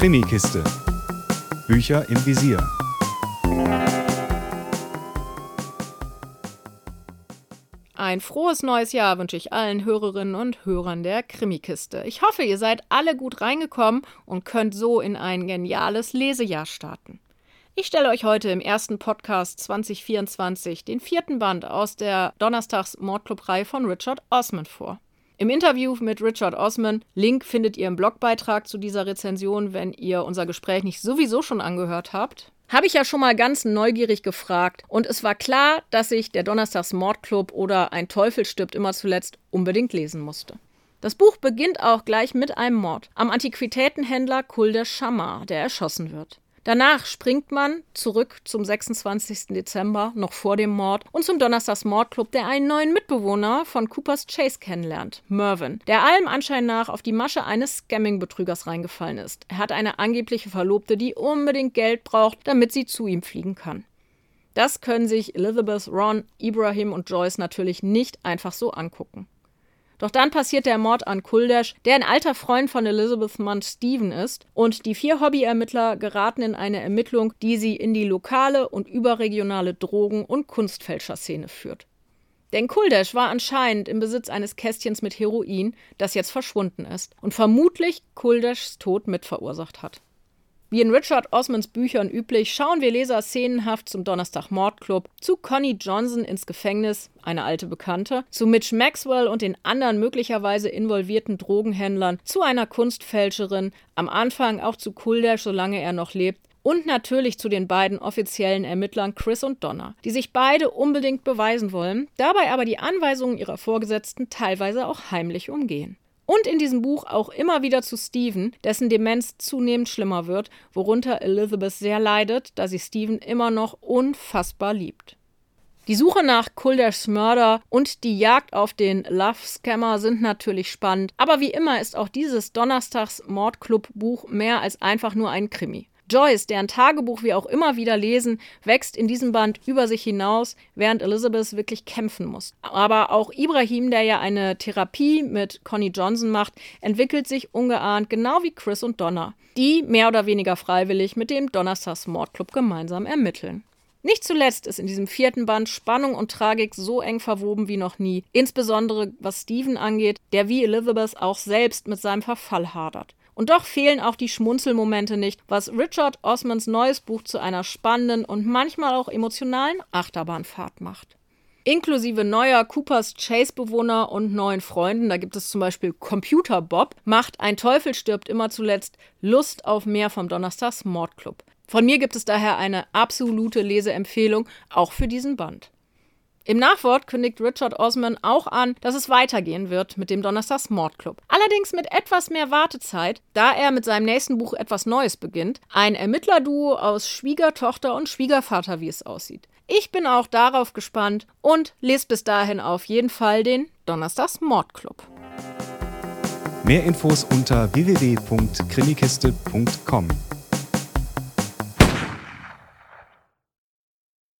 Krimikiste. Bücher im Visier. Ein frohes neues Jahr wünsche ich allen Hörerinnen und Hörern der Krimikiste. Ich hoffe, ihr seid alle gut reingekommen und könnt so in ein geniales Lesejahr starten. Ich stelle euch heute im ersten Podcast 2024 den vierten Band aus der Donnerstags Mordclub-Reihe von Richard Osman vor. Im Interview mit Richard Osman, Link findet ihr im Blogbeitrag zu dieser Rezension, wenn ihr unser Gespräch nicht sowieso schon angehört habt. Habe ich ja schon mal ganz neugierig gefragt und es war klar, dass ich der Donnerstags Mordclub oder Ein Teufel stirbt immer zuletzt unbedingt lesen musste. Das Buch beginnt auch gleich mit einem Mord am Antiquitätenhändler Kulder Shamar, der erschossen wird. Danach springt man zurück zum 26. Dezember, noch vor dem Mord, und zum Donnerstags Mordclub, der einen neuen Mitbewohner von Coopers Chase kennenlernt, Mervyn, der allem Anschein nach auf die Masche eines Scamming-Betrügers reingefallen ist. Er hat eine angebliche Verlobte, die unbedingt Geld braucht, damit sie zu ihm fliegen kann. Das können sich Elizabeth, Ron, Ibrahim und Joyce natürlich nicht einfach so angucken. Doch dann passiert der Mord an Kuldash, der ein alter Freund von Elizabeth Munt Stephen ist, und die vier Hobbyermittler geraten in eine Ermittlung, die sie in die lokale und überregionale Drogen- und Kunstfälscherszene führt. Denn Kuldash war anscheinend im Besitz eines Kästchens mit Heroin, das jetzt verschwunden ist und vermutlich Kuldashs Tod mitverursacht hat. Wie in Richard Osmans Büchern üblich, schauen wir Leser szenenhaft zum Donnerstag Mordclub, zu Connie Johnson ins Gefängnis, eine alte Bekannte, zu Mitch Maxwell und den anderen möglicherweise involvierten Drogenhändlern, zu einer Kunstfälscherin, am Anfang auch zu Kuldash, solange er noch lebt, und natürlich zu den beiden offiziellen Ermittlern Chris und Donna, die sich beide unbedingt beweisen wollen, dabei aber die Anweisungen ihrer Vorgesetzten teilweise auch heimlich umgehen. Und in diesem Buch auch immer wieder zu Stephen, dessen Demenz zunehmend schlimmer wird, worunter Elizabeth sehr leidet, da sie Stephen immer noch unfassbar liebt. Die Suche nach Kulders Mörder und die Jagd auf den Love Scammer sind natürlich spannend, aber wie immer ist auch dieses Donnerstags Mordclub Buch mehr als einfach nur ein Krimi. Joyce, deren Tagebuch wir auch immer wieder lesen, wächst in diesem Band über sich hinaus, während Elizabeth wirklich kämpfen muss. Aber auch Ibrahim, der ja eine Therapie mit Connie Johnson macht, entwickelt sich ungeahnt, genau wie Chris und Donna, die mehr oder weniger freiwillig mit dem Donnerstags Mordclub gemeinsam ermitteln. Nicht zuletzt ist in diesem vierten Band Spannung und Tragik so eng verwoben wie noch nie, insbesondere was Stephen angeht, der wie Elizabeth auch selbst mit seinem Verfall hadert. Und doch fehlen auch die Schmunzelmomente nicht, was Richard Osmans neues Buch zu einer spannenden und manchmal auch emotionalen Achterbahnfahrt macht. Inklusive neuer Coopers Chase-Bewohner und neuen Freunden, da gibt es zum Beispiel Computer Bob, macht Ein Teufel stirbt immer zuletzt Lust auf mehr vom Donnerstags Mordclub. Von mir gibt es daher eine absolute Leseempfehlung, auch für diesen Band. Im Nachwort kündigt Richard Osman auch an, dass es weitergehen wird mit dem Donnerstags Mordclub. Allerdings mit etwas mehr Wartezeit, da er mit seinem nächsten Buch etwas Neues beginnt. Ein Ermittlerduo aus Schwiegertochter und Schwiegervater, wie es aussieht. Ich bin auch darauf gespannt und lest bis dahin auf jeden Fall den Donnerstags Mordclub. Mehr Infos unter www.krimikiste.com.